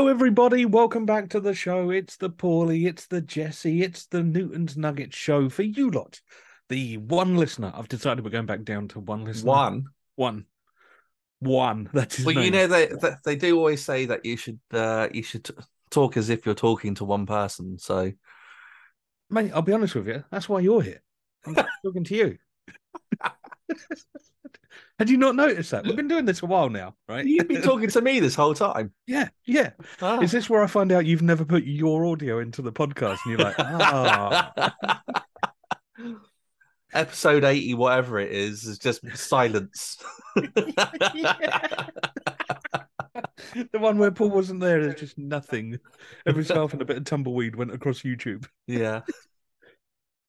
Hello, everybody. Welcome back to the show. It's the Paulie, it's the Jesse, it's the Newton's Nugget show for you lot. The one listener. I've decided we're going back down to one listener. One. One. One. That's his Well, you know they, they they do always say that you should uh, you should t- talk as if you're talking to one person. So Mate, I'll be honest with you. That's why you're here. I'm talking to you. Had you not noticed that? We've been doing this a while now, right? you've been talking to me this whole time. Yeah, yeah. Ah. Is this where I find out you've never put your audio into the podcast and you're like, ah, Episode eighty, whatever it is, is just silence. the one where Paul wasn't there, there's just nothing. Every so often a bit of tumbleweed went across YouTube. yeah.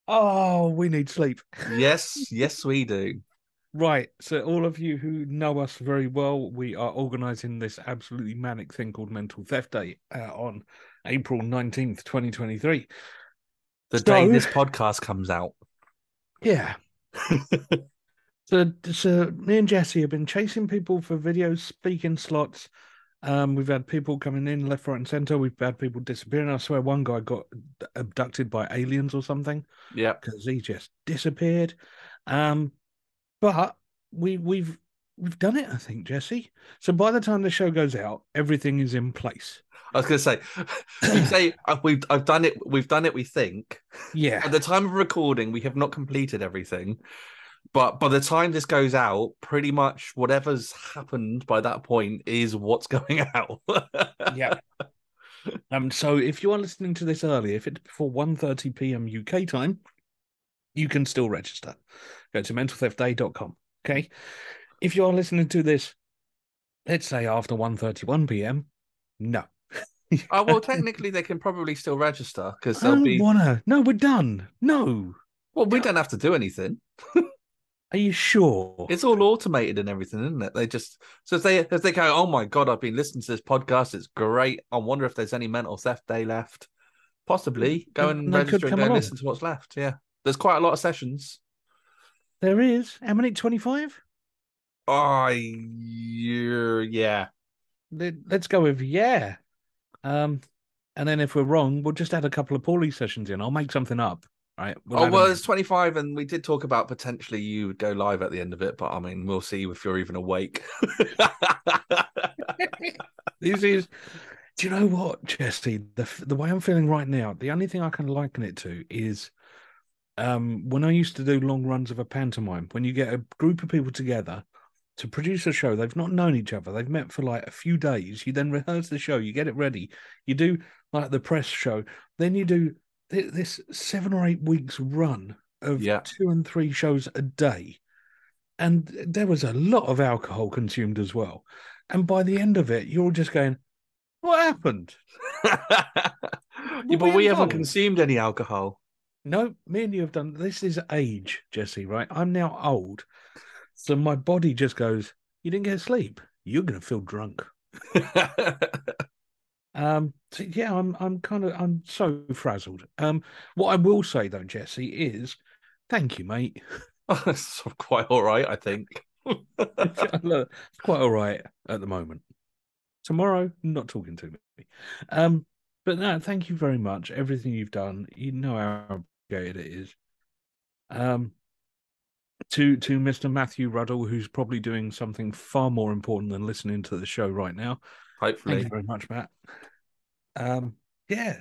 Oh, we need sleep. Yes. Yes, we do. Right. So, all of you who know us very well, we are organizing this absolutely manic thing called Mental Theft Day uh, on April 19th, 2023. The So- day this podcast comes out. Yeah. so, so, me and Jesse have been chasing people for video speaking slots. Um, we've had people coming in left, right, and center. We've had people disappearing. I swear one guy got abducted by aliens or something. Yeah. because he just disappeared. Um, but we we've we've done it, I think, Jesse. So by the time the show goes out, everything is in place. I was going to say, we say uh, we've I've done it. We've done it. We think Yeah, at the time of recording, we have not completed everything. But by the time this goes out, pretty much whatever's happened by that point is what's going out. yeah. Um, so if you are listening to this early, if it's before 1.30 p.m. UK time, you can still register. Go to mentaltheftday.com. Okay. If you are listening to this, let's say after 1.31 p.m., no. oh well, technically they can probably still register because I they'll don't be. wanna. No, we're done. No. Well, we don't have to do anything. Are you sure? It's all automated and everything, isn't it? They just so if they if they go, oh my god, I've been listening to this podcast. It's great. I wonder if there's any mental theft day left. Possibly go and could register and go along. listen to what's left. Yeah, there's quite a lot of sessions. There is. How many? 25? Oh, yeah, yeah. Let- Let's go with yeah. Um, and then if we're wrong, we'll just add a couple of Paulie sessions in. I'll make something up. Right. We'll oh well, it's 25, and we did talk about potentially you would go live at the end of it, but I mean, we'll see if you're even awake. This is. Do you know what, Jesse? The the way I'm feeling right now, the only thing I can liken it to is, um, when I used to do long runs of a pantomime. When you get a group of people together to produce a show, they've not known each other. They've met for like a few days. You then rehearse the show. You get it ready. You do like the press show. Then you do thi- this seven or eight weeks run of Yeah. two and three shows a day. And there was a lot of alcohol consumed as well. And by the end of it, you're just going, What happened? yeah, but we we haven't consumed any alcohol. No, me and you have done this is age, Jesse, right? I'm now old. So my body just goes, You didn't get sleep. You're gonna feel drunk. Um so yeah, I'm I'm kind of I'm so frazzled. Um what I will say though, Jesse, is thank you, mate. It's quite all right, I think. It's quite all right at the moment. Tomorrow, not talking to me. Um, but no, thank you very much. Everything you've done, you know how it is. Um, to to Mr. Matthew Ruddle, who's probably doing something far more important than listening to the show right now. Hopefully, Thank you very much, Matt. Um, yeah,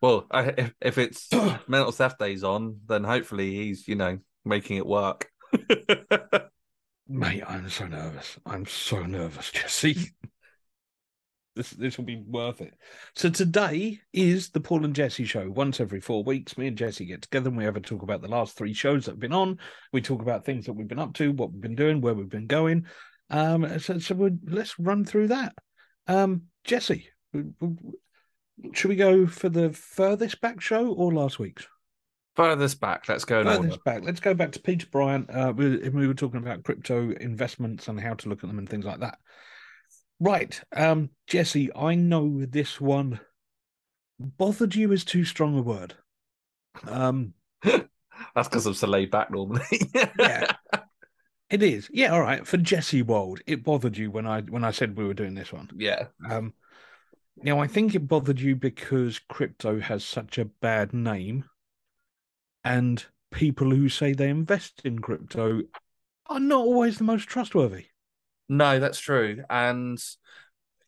Well, I, if, if it's mental theft days on, then hopefully he's, you know, making it work. Mate, I'm so nervous. I'm so nervous, Jesse. this this will be worth it. So today is the Paul and Jesse show. Once every four weeks, me and Jesse get together and we have a talk about the last three shows that have been on. We talk about things that we've been up to, what we've been doing, where we've been going. Um, so so let's run through that. Um, Jesse, should we go for the furthest back show or last week's? Furthest back, let's go. Furthest back. Let's go back to Peter Bryant. Uh, we, we were talking about crypto investments and how to look at them and things like that. Right, um, Jesse, I know this one bothered you is too strong a word. Um, That's because I'm so laid back normally. yeah. It is. Yeah, all right. For Jesse World, it bothered you when I when I said we were doing this one. Yeah. Um now I think it bothered you because crypto has such a bad name and people who say they invest in crypto are not always the most trustworthy. No, that's true. And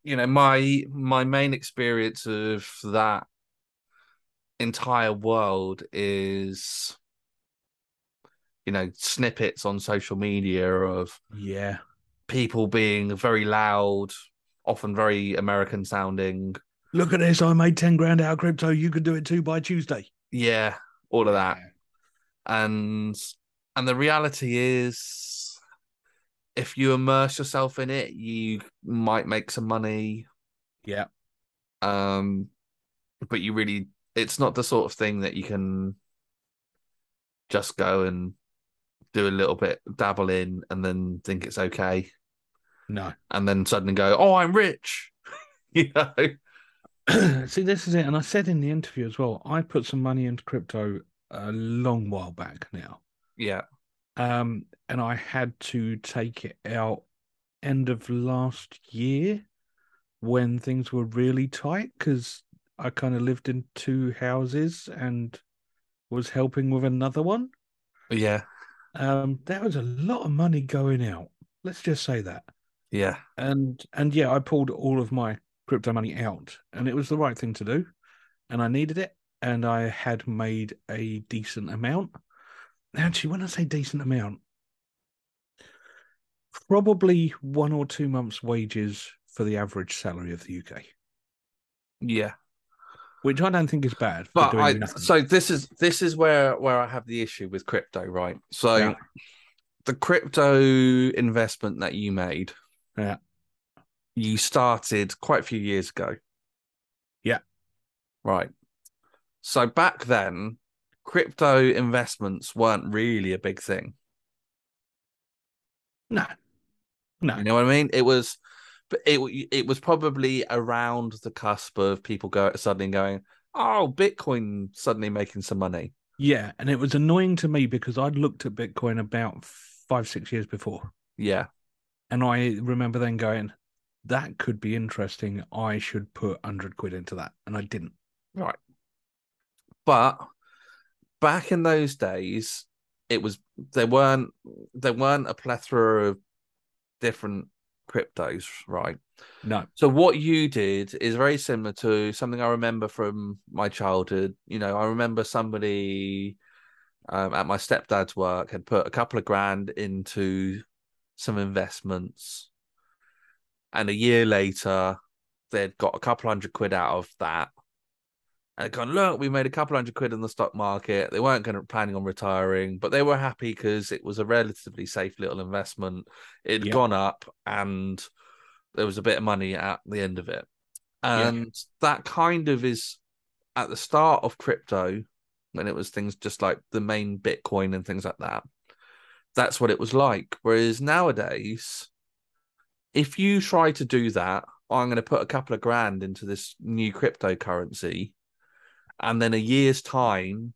you know, my my main experience of that entire world is you know, snippets on social media of Yeah. people being very loud, often very American sounding. Look at this, I made 10 grand out of crypto. You could do it too by Tuesday. Yeah, all of that. And and the reality is if you immerse yourself in it, you might make some money. Yeah. Um but you really it's not the sort of thing that you can just go and do a little bit dabble in and then think it's okay No. and then suddenly go, "Oh, I'm rich." you know. See, this is it. And I said in the interview as well, I put some money into crypto a long while back now. Yeah. Um, and I had to take it out end of last year when things were really tight because I kind of lived in two houses and was helping with another one. Yeah. Um, there was a lot of money going out. Let's just say that. Yeah. And and yeah, I pulled all of my crypto money out, and it was the right thing to do, and I needed it, and I had made a decent amount. Actually, when I say decent amount, probably one or two months' wages for the average salary of the UK, Yeah. which I don't think is bad. But I nothing. so this is this is where where I have the issue with crypto, right? So Yeah. the crypto investment that you made, Yeah. you started quite a few years ago. Yeah. Right. So back then, crypto investments weren't really a big thing. no, no, You know what I mean? It was, but it it was probably around the cusp of people go suddenly going, oh, Bitcoin suddenly making some money. yeah, and it was annoying to me because I'd looked at Bitcoin about five, six years before. Yeah, And I remember then going, that could be interesting. I should put 100 quid into that. And I didn't. right. But back in those days, it was there weren't there weren't a plethora of different cryptos, right? No. So what you did is very similar to something I remember from my childhood. You know, I remember somebody um, at my stepdad's work had put a couple of grand into some investments, and a year later, they'd got a couple hundred quid out of that. And gone, look, we made a couple hundred quid in the stock market. They weren't going to planning on retiring, but they were happy because it was a relatively safe little investment. It had Yeah. gone up, and there was a bit of money at the end of it. Yeah. And that kind of is at the start of crypto, when it was things just like the main Bitcoin and things like that. That's what it was like. Whereas nowadays, if you try to do that, oh, I'm going to put a couple of grand into this new cryptocurrency, and then a year's time,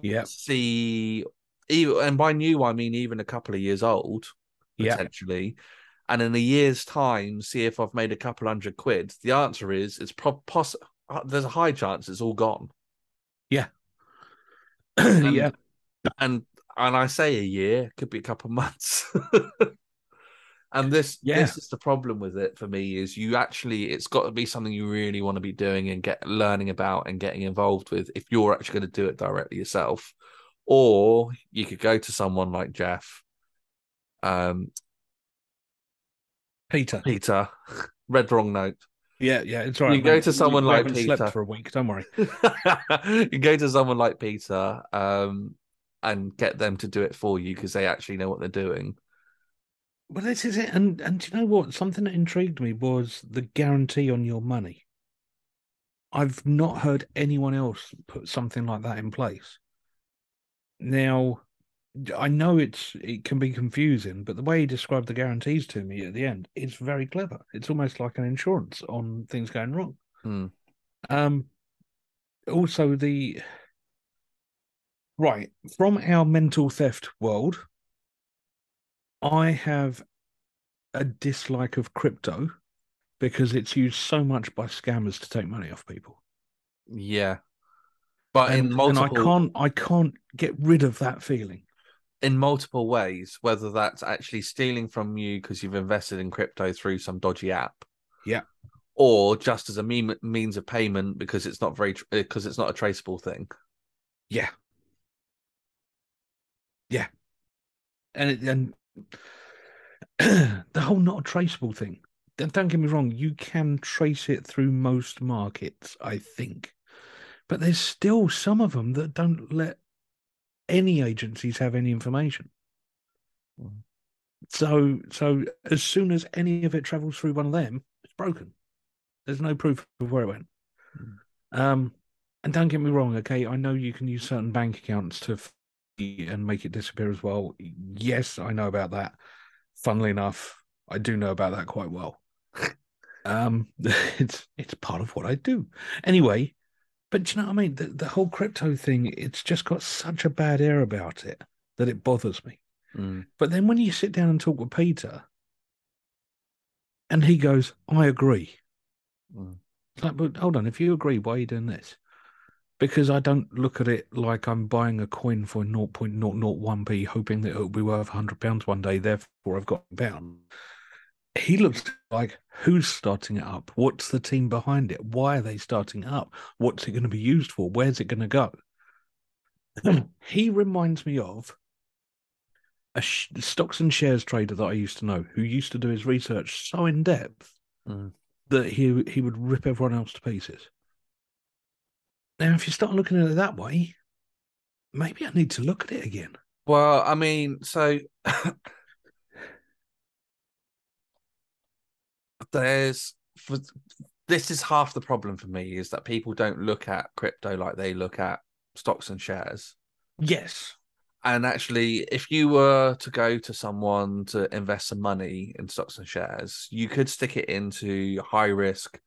yeah, see, even, and by new, I mean even a couple of years old, Yeah. potentially. And in a year's time, see if I've made a couple hundred quid. The answer is it's pro- poss- uh, there's a high chance it's all gone. And- yeah. And and I say a year, could be a couple of months. and this Yeah. this is the problem with it for me is you actually it's got to be something you really want to be doing and get learning about and getting involved with if you're actually going to do it directly yourself. Or you could go to someone like Jeff, um, Peter. Peter, read wrong note. Yeah. Yeah. It's right. You go to someone You like slept Peter. for a week. Don't worry. you go to someone like Peter um, and get them to do it for you because they actually know what they're doing. Well, this is it. And and do you know what? Something that intrigued me was the guarantee on your money. I've not heard anyone else put something like that in place. Now, I know it's it can be confusing, but the way he described the guarantees to me at the end is very clever. It's almost like an insurance on things going wrong. Hmm. Um, also the right from our mental theft world, I have a dislike of crypto because it's used so much by scammers to take money off people. Yeah. But and, in multiple and I can't I can't get rid of that feeling. in multiple ways, whether that's actually stealing from you because you've invested in crypto through some dodgy app. Yeah. Or just as a meme, means of payment because it's not very because it's not a traceable thing. Yeah. Yeah. And it, and the whole not traceable thing. Don't get me wrong, you can trace it through most markets, I think. But there's still some of them that don't let any agencies have any information. Mm. So so as soon as any of it travels through one of them, it's broken. There's no proof of where it went. Um, and don't get me wrong, okay, I know you can use certain bank accounts to and make it disappear as well. Yes, I know about that. Funnily enough, I do know about that quite well. um, it's it's part of what I do. Anyway, but do you know what I mean? The, the whole crypto thing, it's just got such a bad air about it that it bothers me. Mm. But then when you sit down and talk with Peter, and he goes, I agree. Mm. Like, but hold on, if you agree, why are you doing this? Because I don't look at it like I'm buying a coin for 0.001p, hoping that it'll be worth £100 one day, therefore I've got a pound. He looks like who's starting it up? What's the team behind it? Why are they starting it up? What's it going to be used for? Where's it going to go? he reminds me of a sh- stocks and shares trader that I used to know who used to do his research so in depth Mm. that he he would rip everyone else to pieces. Now, if you start looking at it that way, maybe I need to look at it again. Well, I mean, so there's for this is half the problem for me is that people don't look at crypto like they look at stocks and shares. Yes. And actually, if you were to go to someone to invest some money in stocks and shares, you could stick it into high risk,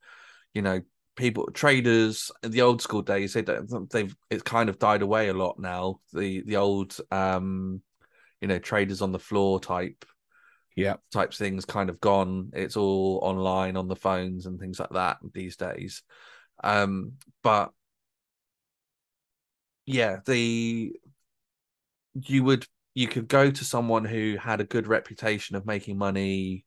you know, people traders in the old school days, they don't they've it's kind of died away a lot now. The the old um, you know, traders on the floor type Yeah. type things kind of gone. It's all online on the phones and things like that these days. Um, but yeah, the you would you could go to someone who had a good reputation of making money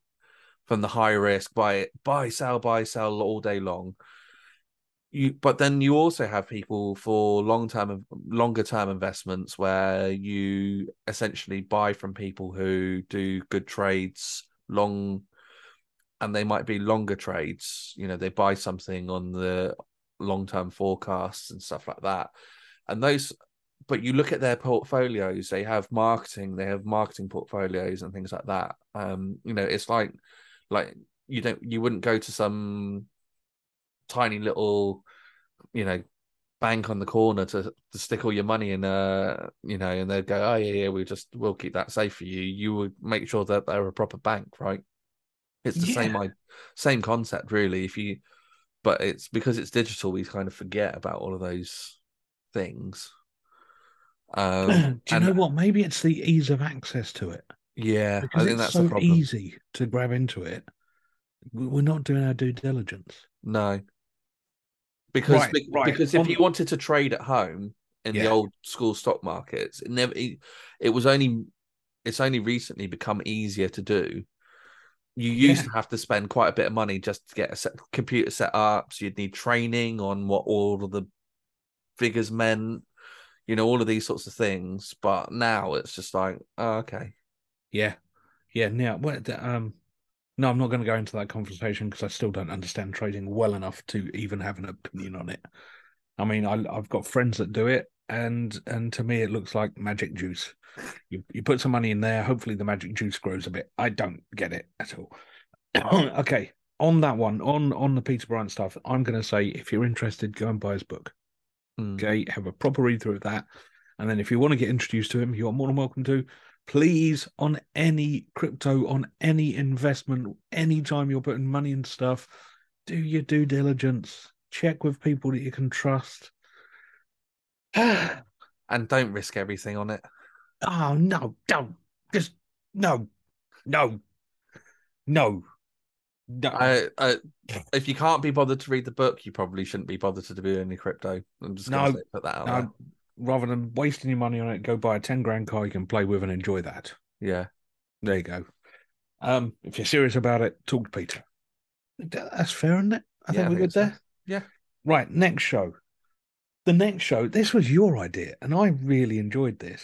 from the high risk buy buy sell buy sell all day long you but then you also have people for long term longer term investments where you essentially buy from people who do good trades long and they might be longer trades. You know they buy something on the long term forecasts and stuff like that. And those but you look at their portfolios they have marketing they have marketing portfolios and things like that. Um you know it's like like you don't you wouldn't go to some tiny little you know bank on the corner to, to stick all your money in uh you know and they'd go oh yeah yeah we just we'll keep that safe for you you would make sure that they're a proper bank right it's the same Yeah. i same concept really if you but it's because it's digital we kind of forget about all of those things um Do you and- know what? Maybe it's the ease of access to it. yeah i think that's so the problem easy to grab into it. We're not doing our due diligence. No. Because Right, be- right. because if you wanted to trade at home in the old school stock markets, it never it, it was only it's only recently become easier to do. You used Yeah. to have to spend quite a bit of money just to get a set, computer set up. So you'd need training on what all of the figures meant, you know, all of these sorts of things. But now it's just like, oh, okay, Yeah. Yeah. Now, what, the, um, no, I'm not going to go into that conversation because I still don't understand trading well enough to even have an opinion on it. I mean, I, I've got friends that do it, and and to me, it looks like magic juice. You you put some money in there, hopefully the magic juice grows a bit. I don't get it at all. okay, on that one, on on the Peter Bryant stuff, I'm going to say if you're interested, go and buy his book. Hmm. Okay, have a proper read through of that. And then if you want to get introduced to him, you are more than welcome to. Please, on any crypto, on any investment, anytime you're putting money into stuff, do your due diligence. Check with people that you can trust. and don't risk everything on it. Oh no, don't. Just no. no, no, no. I, I, if you can't be bothered to read the book, you probably shouldn't be bothered to do any crypto. I'm just gonna No, say- put that out no, there. Rather than wasting your money on it, go buy a ten grand car you can play with and enjoy that. Yeah. There you go. Um, if you're serious about it, talk to Peter. That's fair, isn't it? I Yeah, think we're good so. there. Yeah. Right, next show. The next show, this was your idea, and I really enjoyed this.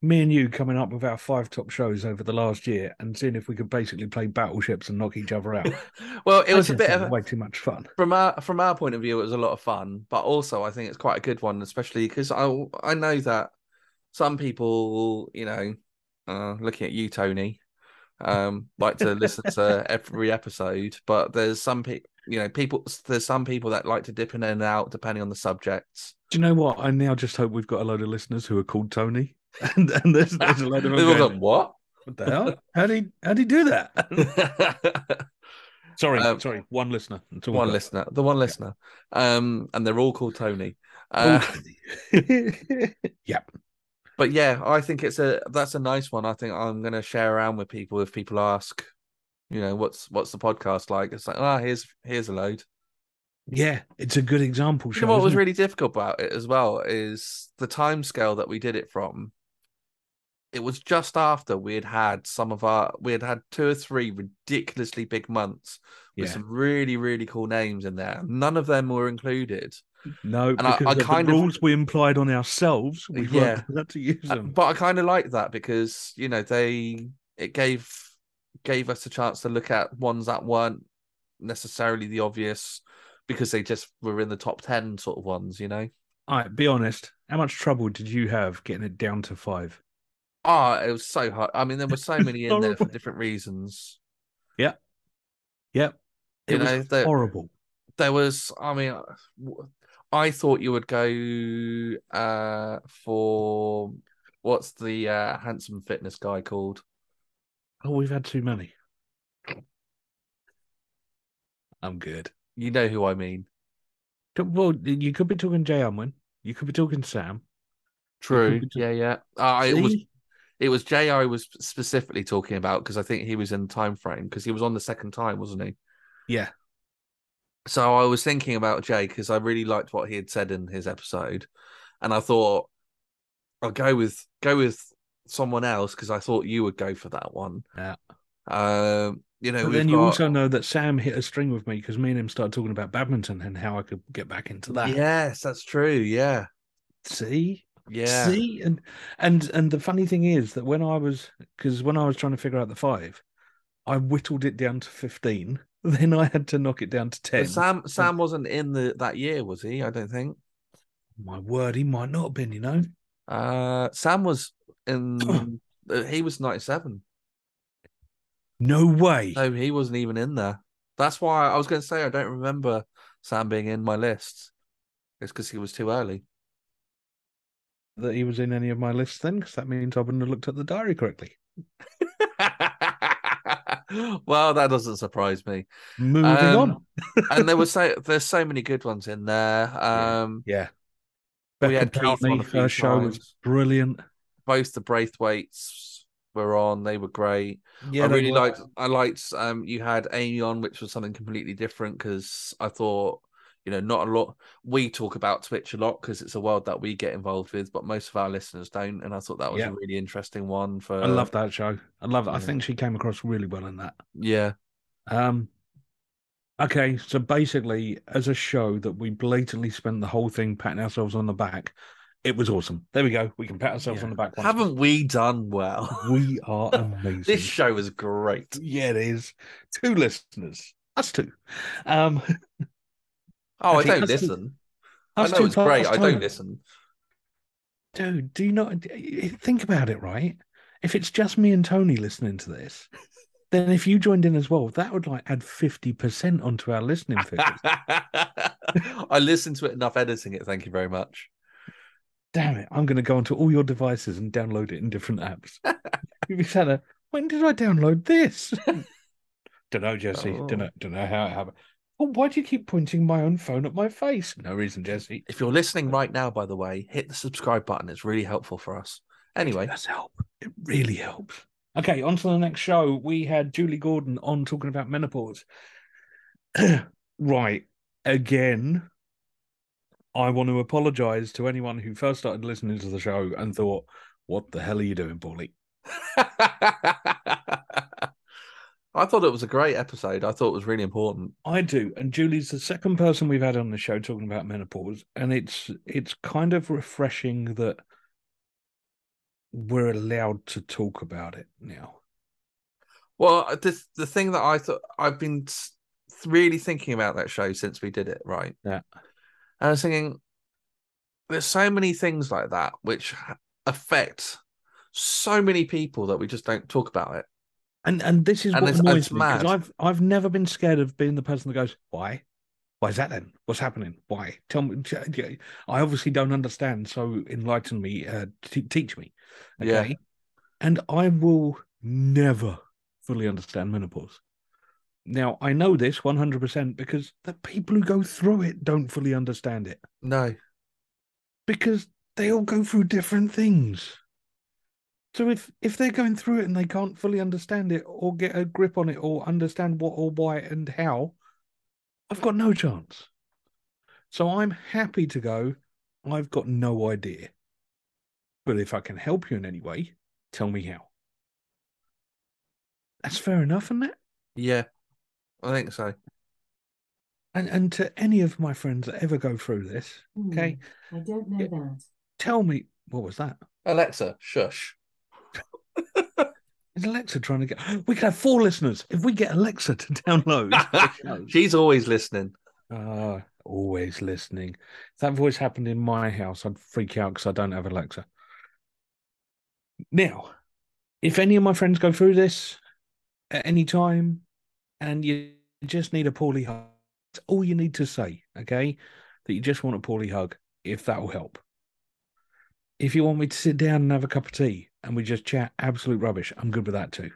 Me and you coming up with our five top shows over the last year and seeing if we could basically play battleships and knock each other out. Well, it was a bit of way too much fun. from our from our point of view, it was a lot of fun, but also I think it's quite a good one, especially because I I know that some people, you know, uh, looking at you, Tony, um, like to listen to every episode, but there's some people, you know, people. There's some people that like to dip in and out depending on the subjects. Do you know what? I now just hope we've got a load of listeners who are called Tony. And, and there's, there's a load of them They've going, what? what the hell? How do you, how do you do that? sorry, Um, sorry, one listener. That's one got. listener, the one listener, um, and they're all called Tony. Uh, Oh. yep. but yeah, I think it's a that's a nice one. I think I'm gonna share around with people if people ask, you know, what's what's the podcast like? It's like, ah, here's here's a load. Yeah, it's a good example. You know what was it? really difficult about it as well is the time scale that we did it from. It was just after we had had some of our we had had two or three ridiculously big months with Yeah. some really really cool names in there. None of them were included. No, And I- because I of kind the of- rules we implied on ourselves, we Yeah. weren't allowed to use Uh, them. But I kind of like that because you know they it gave gave us a chance to look at ones that weren't necessarily the obvious because they just were in the top ten sort of ones. You know, All right, be honest. How much trouble did you have getting it down to five? Oh, it was so hard. I mean, there were so many in there for different reasons. Yep. It You was know, there, horrible. there was. I mean, I thought you would go uh for what's the uh handsome fitness guy called? Oh, we've had too many. I'm good. You know who I mean. Well, you could be talking Jay Unwin. You could be talking Sam. True. could Yeah, yeah. Uh, it was See? It was Jay I was specifically talking about because I think he was in the time frame because he was on the second time, wasn't he? Yeah. So I was thinking about Jay because I really liked what he had said in his episode, and I thought I'll go with go with someone else because I thought you would go for that one. Yeah. Um, you know, then you got- also know that Sam hit a string with me because me and him started talking about badminton and how I could get back into that. Yes, that's true. Yeah, See? Yeah. See? And and and the funny thing is that when I was because when I was trying to figure out the five, I whittled it down to fifteen. Then I had to knock it down to ten. But Sam Sam wasn't in the that year, was he? I don't think. My word, he might not have been, you know. Uh, Sam was in. he was ninety seven. No way. No, he wasn't even in there. That's why I was going to say I don't remember Sam being in my list. It's because he was too early. That he was in any of my lists then, because that means I wouldn't have looked at the diary correctly. well, that doesn't surprise me. Moving Um, on. And there was so there's so many good ones in there. Yeah. Um, Yeah. we Becca had Keith on Downey, a her show was brilliant. both the Braithwaites were on. They were great. Yeah, I really were. liked. I liked. Um, you had Amy on, which was something completely different because I thought, you know, not a lot. We talk about Twitch a lot because it's a world that we get involved with, but most of our listeners don't. And I thought that was Yeah. a really interesting one. For I love that show. I love it. I think she came across really well in that. Yeah, Um, okay, so basically, as a show that we blatantly spent the whole thing patting ourselves on the back, it was awesome. There we go. We can pat ourselves Yeah. on the back. haven't we done well? we are amazing? this show is great. yeah, it is. Two listeners, us two. Um, Oh, Actually, I don't us two- listen. I know it's great. I don't time. listen. dude. Do you not think about it? Right? If it's just me and Tony listening to this, then if you joined in as well, that would like add fifty percent onto our listening figures. I listened to it enough editing it. Thank you very much. Damn it! I'm going to go onto all your devices and download it in different apps. You'll be sat. When did I download this? don't know, Jesse. Oh. Don't know. Don't know how it happened. Oh, why do you keep pointing my own phone at my face? No reason, Jesse. If you're listening right now, by the way, hit the subscribe button. It's really helpful for us. Anyway, It does help. It really helps. Okay, on to the next show. We had Julie Gordon on talking about menopause. right. Again, I want to apologize to anyone who first started listening to the show and thought, what the hell are you doing, Paulie? I thought it was a great episode. I thought it was really important. I do. And Julie's the second person we've had on the show talking about menopause. And it's it's kind of refreshing that we're allowed to talk about it now. Well, the the thing that I thought I've been really thinking about that show since we did it, right? Yeah. And I was thinking, there's so many things like that which affect so many people that we just don't talk about it. And and this is and what annoys me because I've I've never been scared of being the person that goes, why? Why is that then? What's happening? Why? Tell me. I obviously don't understand. So enlighten me. Uh, t- teach me. Okay. Yeah. And I will never fully understand menopause. Now I know this one hundred percent because the people who go through it don't fully understand it. No. Because they all go through different things. So if if they're going through it and they can't fully understand it or get a grip on it or understand what or why and how, I've got no chance. So I'm happy to go. I've got no idea. But if I can help you in any way, tell me how. That's fair enough, isn't it? Yeah, I think so. And and to any of my friends that ever go through this, mm, okay, I don't know that. Tell me what was that? Alexa, shush. Is Alexa trying to get? We could have four listeners if we get Alexa to download. She's always listening. Uh, always listening. If that voice happened in my house, I'd freak out because I don't have Alexa. Now, if any of my friends go through this at any time and you just need a Paulie hug, that's all you need to say, okay? That you just want a Paulie hug, if that will help. If you want me to sit down and have a cup of tea, and we just chat absolute rubbish, I'm good with that too.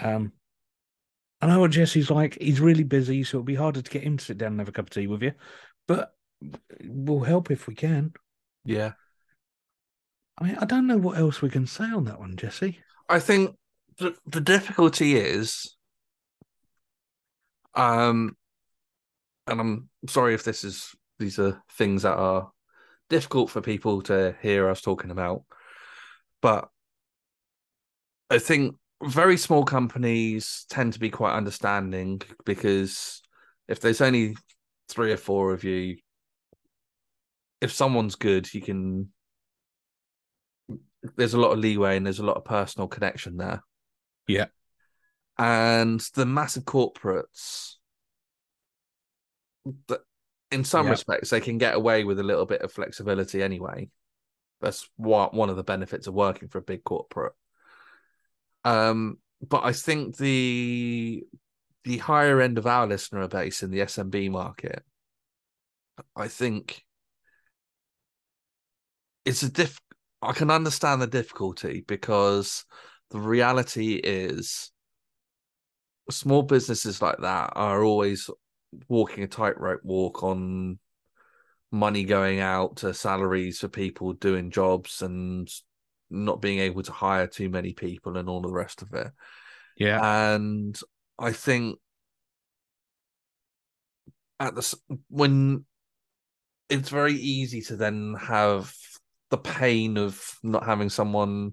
Um, I know what Jesse's like. He's really busy, so it'll be harder to get him to sit down and have a cup of tea with you, but we'll help if we can. Yeah. I mean, I don't know what else we can say on that one, Jesse. I think the, the difficulty is, um, and I'm sorry if this is these are things that are difficult for people to hear us talking about. But I think very small companies tend to be quite understanding because if there's only three or four of you, if someone's good, you can. There's a lot of leeway and there's a lot of personal connection there. Yeah. And the massive corporates, in some yeah. respects, they can get away with a little bit of flexibility anyway. That's what one of the benefits of working for a big corporate. Um, but I think the the higher end of our listener base in the SMB market, I think it's a diff. I can understand the difficulty because the reality is small businesses like that are always walking a tightrope walk on money going out to salaries for people doing jobs and not being able to hire too many people and all the rest of it. Yeah. And I think at the when it's very easy to then have the pain of not having someone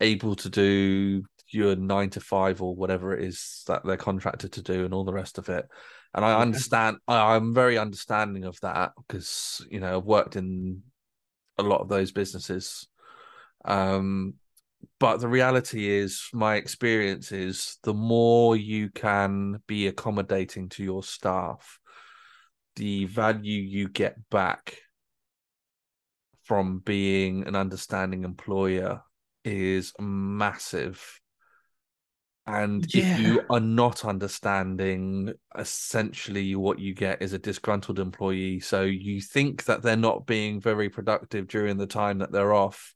able to do your nine to five or whatever it is that they're contracted to do and all the rest of it and I understand. I, I'm very understanding of that because you know I've worked in a lot of those businesses. Um, but the reality is, my experience is the more you can be accommodating to your staff, the value you get back from being an understanding employer is massive and yeah. if you are not understanding, essentially what you get is a disgruntled employee. So you think that they're not being very productive during the time that they're off.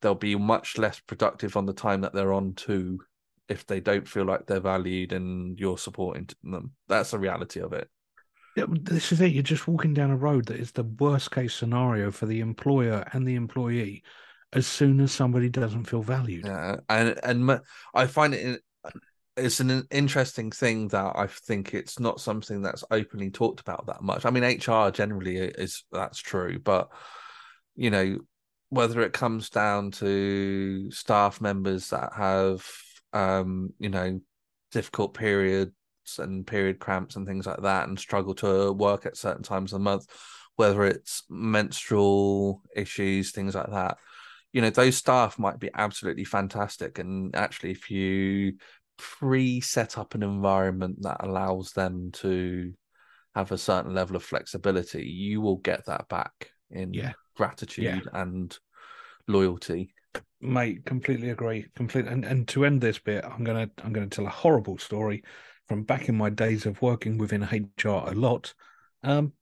They'll be much less productive on the time that they're on too, if they don't feel like they're valued and you're supporting them. That's the reality of it. Yeah, this is it. You're just walking down a road that is the worst case scenario for the employer and the employee as soon as somebody doesn't feel valued. Yeah, and and I find it it's an interesting thing that I think it's not something that's openly talked about that much. I mean, HR generally is that's true, but you know, whether it comes down to staff members that have, um, you know, difficult periods and period cramps and things like that, and struggle to work at certain times of the month, whether it's menstrual issues, things like that. You know, those staff might be absolutely fantastic. And actually, if you pre-set up an environment that allows them to have a certain level of flexibility, you will get that back in yeah. gratitude yeah. and loyalty. Mate, completely agree. Completely. And and to end this bit, I'm gonna I'm gonna tell a horrible story from back in my days of working within HR a lot. Um,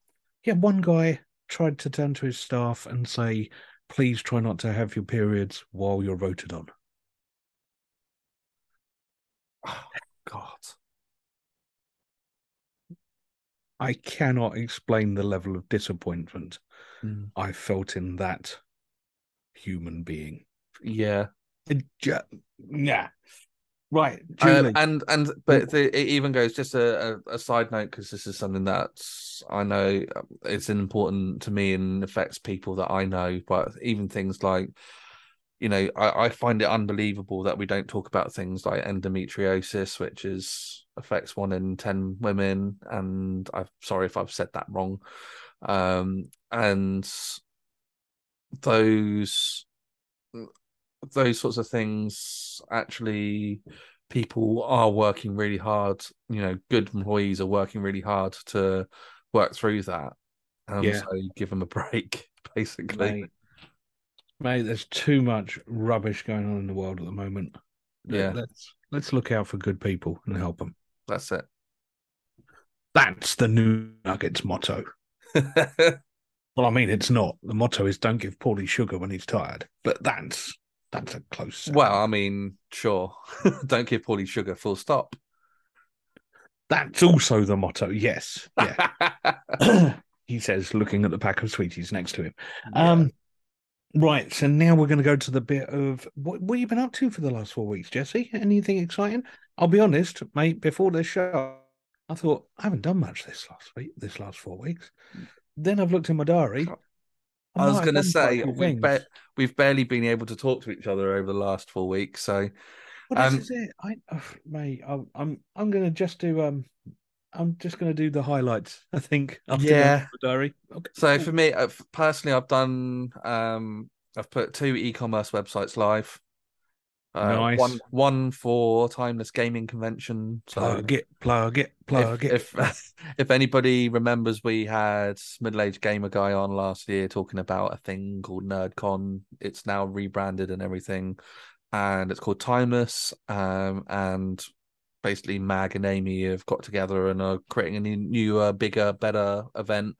yeah, one guy tried to turn to his staff and say, "Please try not to have your periods while you're voted on." Oh, God. I cannot explain the level of disappointment mm. I felt in that human being. Yeah. Yeah. Right. Uh, and and but the, it even goes just a, a, a side note because this is something that I know um, it's important to me and affects people that I know. But even things like you know, I, I find it unbelievable that we don't talk about things like endometriosis, which is affects one in ten women, and I'm sorry if I've said that wrong. Um, and those those sorts of things actually people are working really hard you know good employees are working really hard to work through that um, yeah. so give them a break basically Mate, there's too much rubbish going on in the world at the moment. Yeah. Let's let's look out for good people and help them. That's it. That's the new Nuggets motto. well, I mean, it's not. The motto is "Don't give Paulie sugar when he's tired." But that's that's a close. Well, I mean, sure. Don't give Paulie sugar. Full stop. That's also the motto. Yes. Yeah. he says, looking at the pack of sweeties next to him. Yeah. Um, Right, so now we're going to go to the bit of what what have been up to for the last four weeks, Jesse? Anything exciting? I'll be honest, mate. Before this show, I thought I haven't done much this last week, this last four weeks. Then I've looked in my diary. I, I was going to say we've, ba- we've barely been able to talk to each other over the last four weeks. So, um, this is it. I, oh, mate, I, I'm I'm going to just do um I'm just going to do the highlights. I think. Yeah. Diary. Okay. So for me, uh, personally, I've done. Um, I've put two e-commerce websites live. Uh, nice. One, one for Timeless Gaming Convention. So plug it, plug it, plug if, it. If if anybody remembers, we had middle-aged gamer guy on last year talking about a thing called NerdCon. It's now rebranded and everything, and it's called Timeless. Um, and basically Mag and Amy have got together and are creating a new, newer, uh, bigger, better event.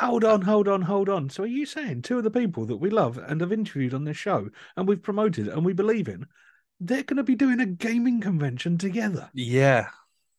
Hold on, hold on, hold on. So are you saying two of the people that we love and have interviewed on this show and we've promoted and we believe in, they're going to be doing a gaming convention together? Yeah.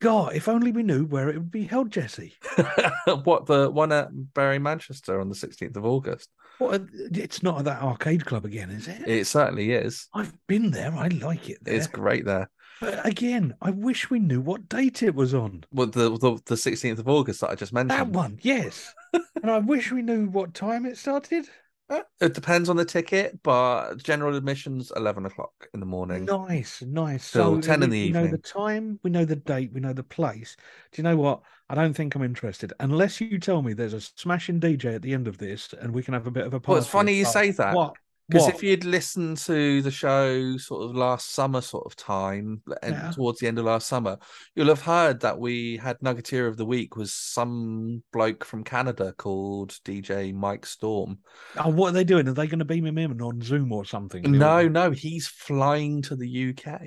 God, if only we knew where it would be held, Jesse. what the one at Bury Manchester on the sixteenth of August? What? It's not at that arcade club again, is it? It certainly is. I've been there. I like it. There. It's great there. But again, I wish we knew what date it was on. Well, the the, 16th of August that I just mentioned. That one, yes. and I wish we knew what time it started. Uh, it depends on the ticket, but general admissions eleven o'clock in the morning. Nice, nice. Till so ten we, in the we evening. We know the time, we know the date, we know the place. Do you know what? I don't think I'm interested unless you tell me there's a smashing DJ at the end of this, and we can have a bit of a. Party. Well, it's funny you say that. What? Because if you'd listened to the show sort of last summer, sort of time, and yeah. towards the end of last summer, you'll have heard that we had Nuggeteer of the Week was some bloke from Canada called DJ Mike Storm. Oh, what are they doing? Are they going to beam him in on Zoom or something? No, no, he's flying to the UK.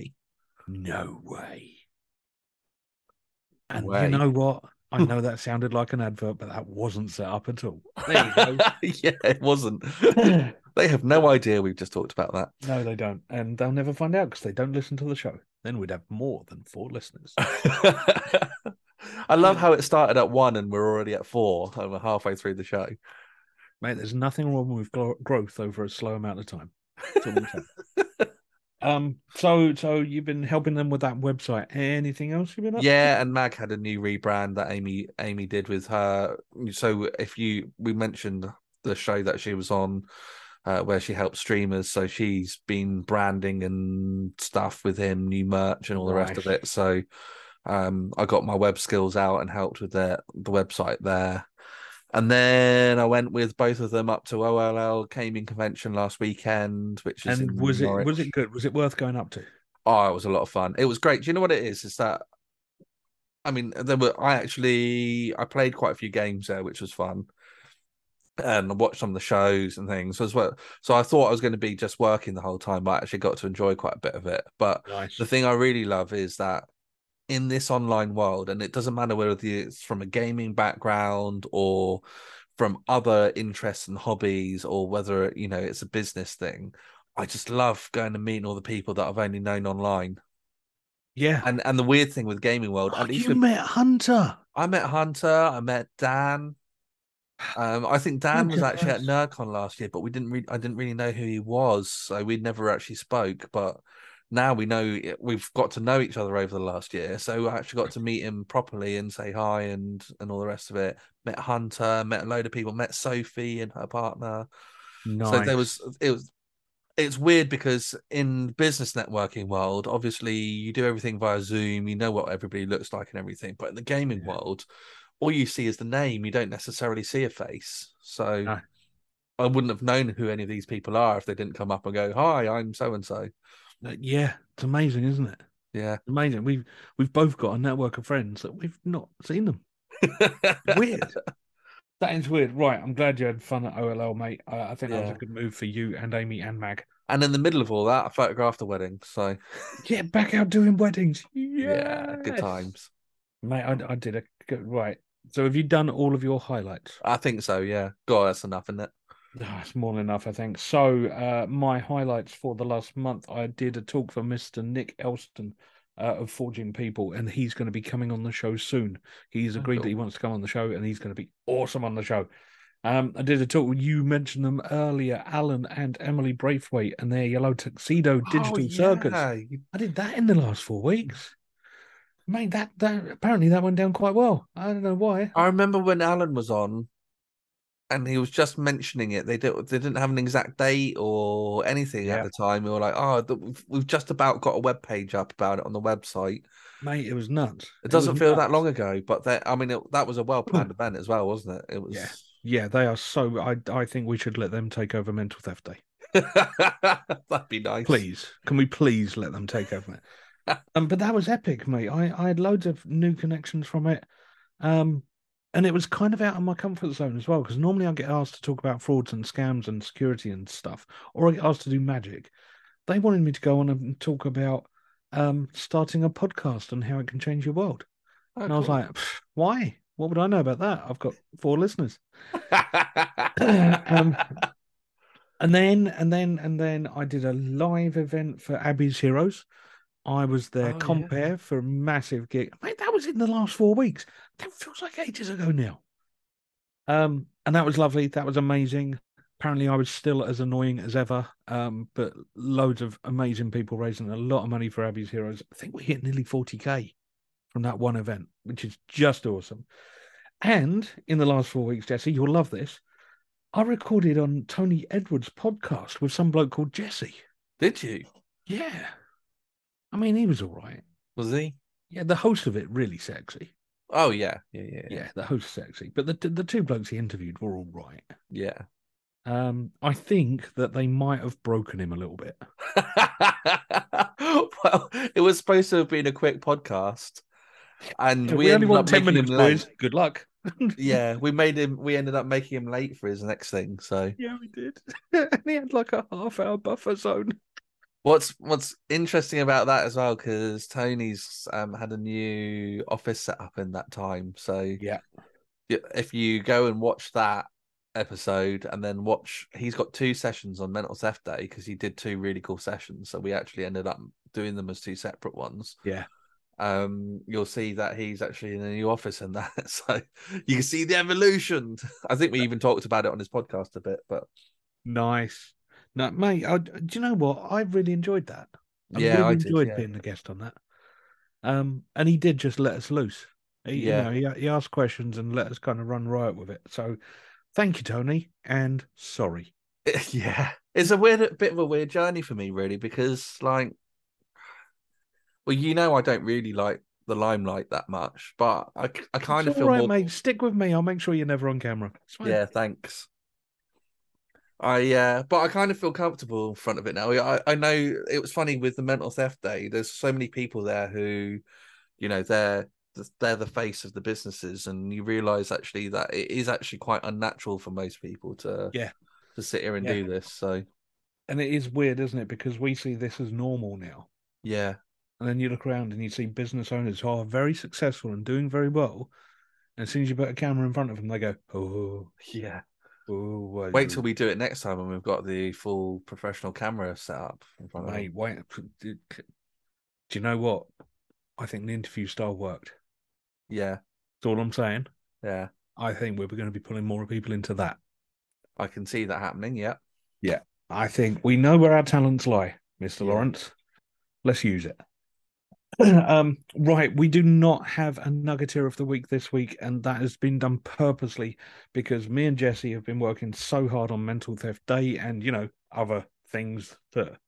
No way. And way. you know what? I know that sounded like an advert, but that wasn't set up at all. There you go. yeah, it wasn't. They have no idea we've just talked about that. No, they don't. And they'll never find out because they don't listen to the show. Then we'd have more than four listeners. I love how it started at one and we're already at four and we're halfway through the show. Mate, there's nothing wrong with growth over a slow amount of time. That's all I'm saying. um. So so you've been helping them with that website. Anything else you've been up? to? Yeah, and Mag had a new rebrand that Amy Amy did with her. So if you we mentioned the show that she was on, uh, where she helps streamers, so she's been branding and stuff with him, new merch and all the rest of it. So um, I got my web skills out and helped with the the website there. And then I went with both of them up to OLL Gaming Convention last weekend, which is And was it was it good? Was it worth going up to? Oh, it was a lot of fun. It was great. Do you know what it is? Is that I mean, there were I actually I played quite a few games there, which was fun. And I watched some of the shows and things as well. So I thought I was going to be just working the whole time, but I actually got to enjoy quite a bit of it. But Nice. the thing I really love is that in this online world, and it doesn't matter whether it's from a gaming background or from other interests and hobbies, or whether you know it's a business thing. I just love going and meeting all the people that I've only known online. Yeah. And and the weird thing with gaming world, Oh, you with, met Hunter. I met Hunter, I met Dan. Um, I think Dan was actually at first. NerdCon last year, but we didn't. Re- I didn't really know who he was, so we'd never actually spoke. But now we know we've got to know each other over the last year, so I actually got to meet him properly and say hi and and all the rest of it. Met Hunter, met a load of people, met Sophie and her partner. Nice. So there was it was it's weird because in business networking world, obviously you do everything via Zoom, you know what everybody looks like and everything. But in the gaming Yeah. world, all you see is the name, you don't necessarily see a face. So No. I wouldn't have known who any of these people are if they didn't come up and go, Hi, I'm so and so. Yeah. It's amazing, isn't it? Yeah. Amazing. We've we've both got a network of friends that we've not seen them. Weird. that is weird. Right. I'm glad you had fun at OLL, mate. Uh, I think that was a good move for you and Amy and Mag. And in the middle of all that, I photographed the wedding. So Yeah, back out doing weddings. yeah, good times. mate. I, I did a good right. So have you done all of your highlights? I think so, yeah. God, that's enough, isn't it? It's more than enough, I think. So, uh, my highlights for the last month, I did a talk for Mr. Nick Elston uh, of Forging People, and he's going to be coming on the show soon. He's Oh, agreed that he wants to come on the show, and he's going to be awesome on the show. Um, I did a talk. You mentioned them earlier, Alan and Emily Braithwaite, and their Yellow Tuxedo Digital oh, Circus. yeah. you- I did that in the last four weeks. Mate, that that apparently that went down quite well. I don't know why. I remember when Alan was on, and he was just mentioning it. They didn't they didn't have an exact date or anything Yeah. at the time. We were like, oh, we've, we've just about got a web page up about it on the website. Mate, it was nuts. It doesn't was feel that long ago, but that I mean, it, that was a well planned hmm. event as well, wasn't it? It was. Yeah. Yeah, they are so. I I think we should let them take over Mental Theft Day. That'd be nice. Please, can we please let them take over it? Um, but that was epic, mate. I I had loads of new connections from it, um, and it was kind of out of my comfort zone as well because normally I get asked to talk about frauds and scams and security and stuff, or I get asked to do magic. They wanted me to go on and talk about um starting a podcast and how it can change your world, Oh, and I was cool. like, why? What would I know about that? I've got four listeners. um, and then and then and then I did a live event for Abby's Heroes. I was their Oh, yeah. compere for a massive gig. Mate, that was in the last four weeks. That feels like ages ago now. Um, and that was lovely. That was amazing. Apparently, I was still as annoying as ever. Um, but loads of amazing people raising a lot of money for Abby's Heroes. I think we hit nearly 40k from that one event, which is just awesome. And in the last four weeks, Jesse, you'll love this. I recorded on Tony Edwards' podcast with some bloke called Jesse. Did you? Yeah. I mean, he was all right. Was he? Yeah, the host of it really sexy. Oh yeah, yeah, yeah, Yeah, the host sexy. But the the two blokes he interviewed were all right. yeah. Um, I think that they might have broken him a little bit. well, it was supposed to have been a quick podcast, and Yeah, we, we only want 10 minutes. Good luck. Yeah, we made him. We ended up making him late for his next thing. So yeah, we did. and he had like a half hour buffer zone. What's what's interesting about that as well because Tony's um, had a new office set up in that time. So Yeah. if you go and watch that episode and then watch, he's got two sessions on Mental Theft Day because he did two really cool sessions. So we actually ended up doing them as two separate ones. Yeah. um, you'll see that he's actually in a new office and that. So you can see the evolution. I think we even talked about it on his podcast a bit, but Nice. No, mate. I, do you know what? I really enjoyed that. I Yeah, really I did, enjoyed yeah. being the guest on that. Um, and he did just let us loose. He, Yeah. you know, he, he asked questions and let us kind of run riot with it. So, thank you, Tony, and sorry. yeah, it's a weird, bit of a weird journey for me, really, because like, well, you know, I don't really like the limelight that much, but I, I kind It's of all feel right, more. mate. Stick with me. I'll make sure you're never on camera. Yeah, thanks. I uh but I kind of feel comfortable in front of it now. I I know it was funny with the mental theft day. There's so many people there who, you know, they're they're the face of the businesses, and you realize actually that it is actually quite unnatural for most people to Yeah. to sit here and Yeah. do this. So And it is weird, isn't it? Because we see this as normal now. yeah, And then you look around and you see business owners who are very successful and doing very well. And as soon as you put a camera in front of them, they go, oh, yeah. Oh, well, Wait till we do it next time when we've got the full professional camera set up in front of wait. Do you know what? I think the interview style worked. Yeah, That's all I'm saying. yeah. I think we're going to be pulling more people into that. I can see that happening. Yeah. Yeah. I think we know where our talents lie, Mr. Yeah. Lawrence. Let's use it. um, right, we do not have a nuggeteer of the week this week, and that has been done purposely because me and Jesse have been working so hard on Mental Theft Day and you know other things that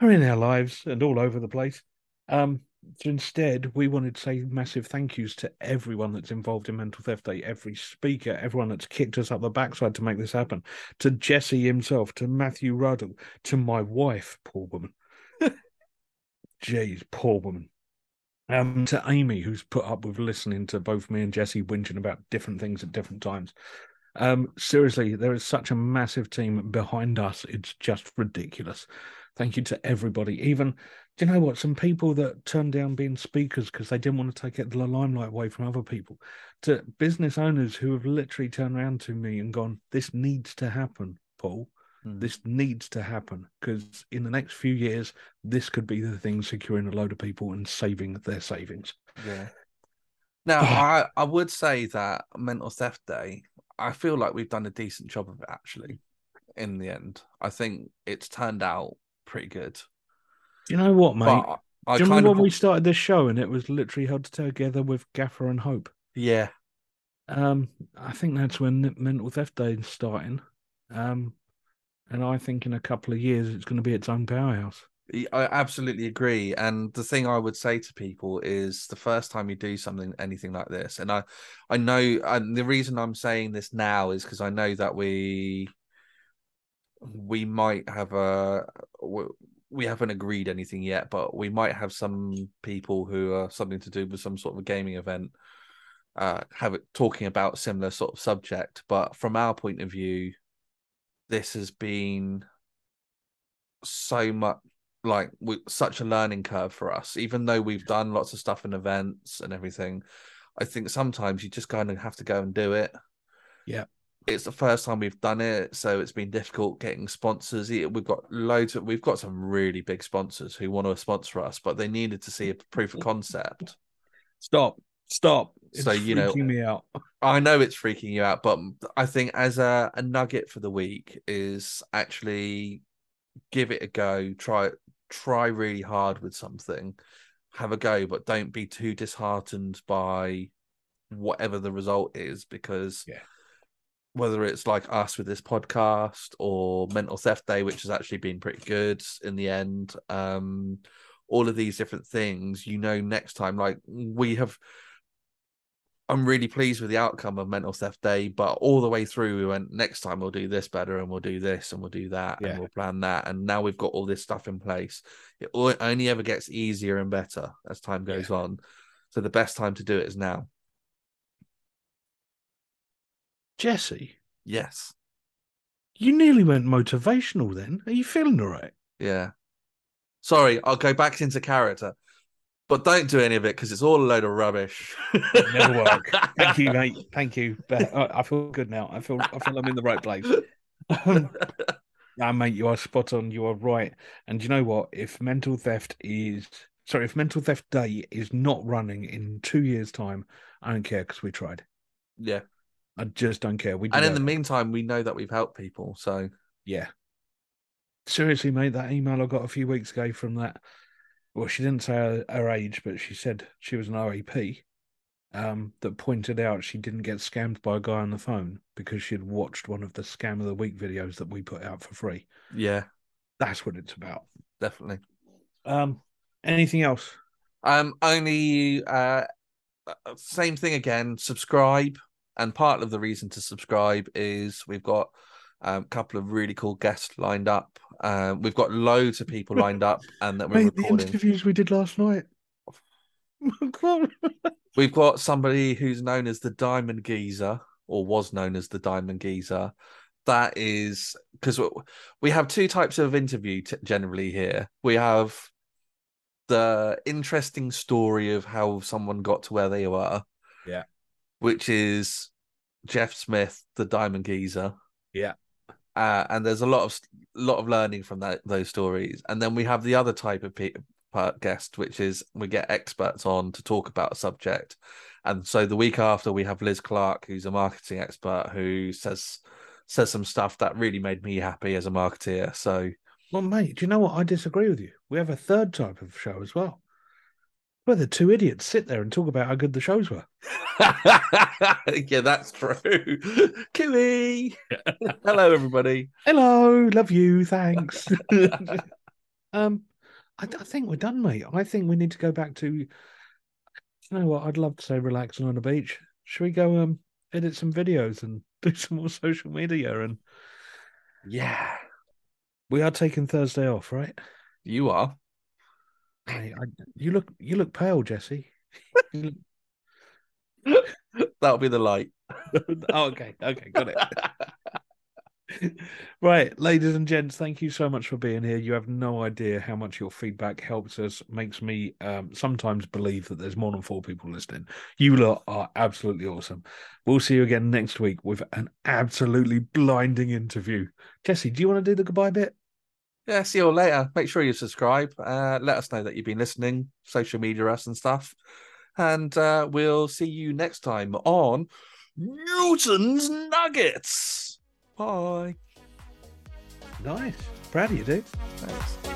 are in our lives and all over the place. Um, so instead, we wanted to say massive thank yous to everyone that's involved in Mental Theft Day, every speaker, everyone that's kicked us up the backside to make this happen, to Jesse himself, to Matthew Ruddle, to my wife, poor woman. Jeez, poor woman. Um, to Amy, who's put up with listening to both me and Jesse whinging about different things at different times. Um, seriously, there is such a massive team behind us. It's just ridiculous. Thank you to everybody. Even, do you know what? Some people that turned down being speakers because they didn't want to take the limelight away from other people. To business owners who have literally turned around to me and gone, "This needs to happen, Paul. Mm. This needs to happen because in the next few years, this could be the thing securing a load of people and saving their savings." Yeah. Now, I I would say that mental theft day. I feel like we've done a decent job of it actually. In the end, I think it's turned out pretty good. You know what, mate? But I Do you remember of when we started this show and it was literally held together with Gaffer and Hope? yeah Um, I think that's when Mental Theft Day is starting. Um, and I think in a couple of years it's going to be its own powerhouse. I absolutely agree. And the thing I would say to people is the first time you do something, anything like this, and I, I know, and the reason I'm saying this now is because I know that we, we might have a, we haven't agreed anything yet, but we might have some people who are something to do with some sort of a gaming event, uh, have it talking about similar sort of subject. But from our point of view, this has been so much like we, such a learning curve for us even though we've done lots of stuff in events and everything i think sometimes you just kind of have to go and do it Yeah. it's the first time we've done it so it's been difficult getting sponsors we've got loads of we've got some really big sponsors who want to sponsor us but they needed to see a proof of concept Stop. Stop. It's So, you know- freaking me out. I know it's freaking you out, but I think as a, a nugget for the week is actually give it a go. Try try really hard with something, have a go, but don't be too disheartened by whatever the result is, because Yeah. whether it's like us with this podcast or Mental Theft Day, which has actually been pretty good in the end, um, all of these different things, you know, next time, like we have I'm really pleased with the outcome of Mental Theft Day, but all the way through, we went next time we'll do this better, and we'll do this, and we'll do that, Yeah. and we'll plan that, and now we've got all this stuff in place. It only ever gets easier and better as time goes on. So the best time to do it is now. Jesse, Yes, you nearly went motivational then. Are you feeling all right? yeah. Sorry, I'll go back into character, but don't do any of it because it's all a load of rubbish. Never work. Thank you, mate. Thank you. I I feel good now. I feel I feel I'm in the right place. Um, yeah, mate, you are spot on. You are right. And you know what? If mental theft is sorry, if mental theft day is not running in two years' time, I don't care because we tried. yeah. I just don't care. We And in deserve the meantime, we know that we've helped people. So yeah, Seriously, mate, that email I got a few weeks ago from that. Well, she didn't say her, her age, but she said she was an OAP. Um, that pointed out she didn't get scammed by a guy on the phone because she had watched one of the scam of the week videos that we put out for free. Yeah, That's what it's about. definitely. Um, anything else? Um, only uh, uh, same thing again. Subscribe, and part of the reason to subscribe is we've got um, a couple of really cool guests lined up. Um, we've got loads of people lined up, and that we're Mate, the interviews we did last night. We've got somebody who's known as the Diamond Geezer, or was known as the Diamond Geezer. That is because we have two types of interview t- generally here. We have the interesting story of how someone got to where they were. Yeah. Which is Jeff Smith, the Diamond Geezer. Yeah. Uh, and there's a lot of lot of learning from that those stories. And then we have the other type of pe- guest, which is we get experts on to talk about a subject. And so the week after, we have Liz Clark, who's a marketing expert, who says says some stuff that really made me happy as a marketeer. So Well, mate, do you know what? I disagree with you. We have a third type of show as well. Where the two idiots sit there and talk about how good the shows were. yeah, that's true. Cooey. Hello, everybody. Hello, love you, thanks. um, I, I think we're done, mate. I think we need to go back to. You know what? I'd love to say relaxing on the beach. Should we go um edit some videos and do some more social media? And Yeah, we are taking Thursday off, right? you are. I, you look you look pale, Jesse. That'll be the light. oh, okay, okay, got it. Right, ladies and gents, thank you so much for being here. You have no idea how much your feedback helps us, makes me um, sometimes believe that there's more than four people listening. You lot are absolutely awesome. We'll see you again next week with an absolutely blinding interview. Jesse, do you want to do the goodbye bit? Yeah, see you all later. Make sure you subscribe. Uh, let us know that you've been listening, social media us and stuff. And uh, we'll see you next time on Newton's Nuggets. Bye. Nice. Proud of you, dude. Thanks.